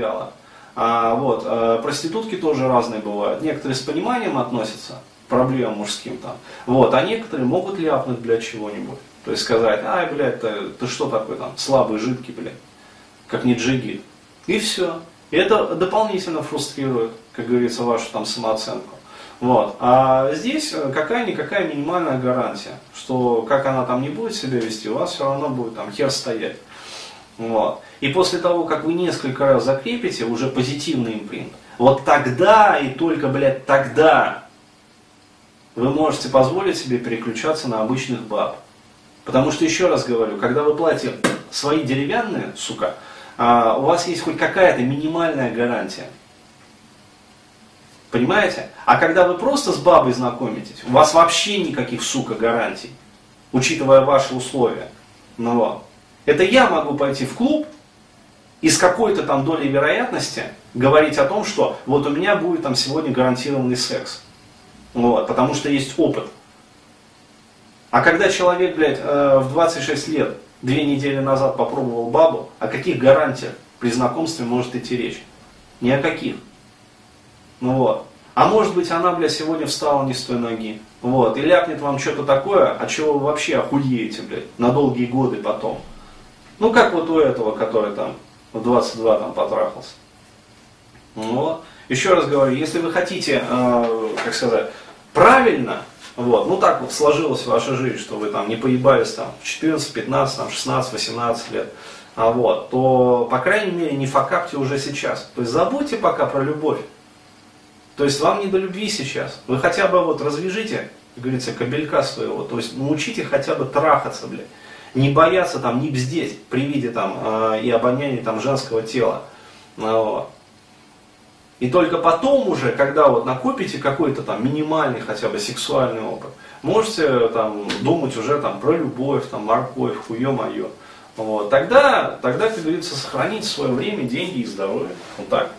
дело. А, вот, а, проститутки тоже разные бывают. Некоторые с пониманием относятся к проблемам мужским там. Вот, а некоторые могут ляпнуть, блядь, чего-нибудь. То есть сказать, ай, блядь, ты, ты что такой там, слабый, жидкий, блядь, как не джигит. И все. И это дополнительно фрустрирует, как говорится, вашу там самооценку. Вот. А здесь какая-никакая минимальная гарантия, что как она там не будет себя вести, у вас все равно будет там хер стоять. Вот. И после того, как вы несколько раз закрепите уже позитивный импринт, вот тогда и только, блядь, тогда вы можете позволить себе переключаться на обычных баб. Потому что, еще раз говорю, когда вы платите свои деревянные, сука, а, у вас есть хоть какая-то минимальная гарантия. Понимаете? А когда вы просто с бабой знакомитесь, у вас вообще никаких, сука, гарантий, учитывая ваши условия. Ну вот. Это я могу пойти в клуб и с какой-то там долей вероятности говорить о том, что вот у меня будет там сегодня гарантированный секс. Вот, потому что есть опыт. А когда человек, блядь, э, в 26 лет, две недели назад попробовал бабу, о каких гарантиях при знакомстве может идти речь? Ни о каких. Ну вот. А может быть она, блядь, сегодня встала не с той ноги. Вот. И ляпнет вам что-то такое, от чего вы вообще охуеете, блядь, на долгие годы потом. Ну, как вот у этого, который там в 22 там потрахался. Вот. Еще раз говорю, если вы хотите, э, как сказать, правильно, вот, ну так вот сложилась ваша жизнь, что вы там не поебались там в 14, 15, там, 16, 18 лет, а вот, то, по крайней мере, не факапьте уже сейчас. То есть забудьте пока про любовь. То есть вам не до любви сейчас. Вы хотя бы вот развяжите, как говорится, кабелька своего. То есть научите хотя бы трахаться, блядь не бояться там, не бздеть при виде там э, и обоняния там женского тела. Ну вот. И только потом уже, когда вот накопите какой-то там минимальный хотя бы сексуальный опыт, можете там думать уже там про любовь, там морковь, хуе мое. Вот. Тогда, тогда, как говорится, сохранить свое время, деньги и здоровье. Вот так.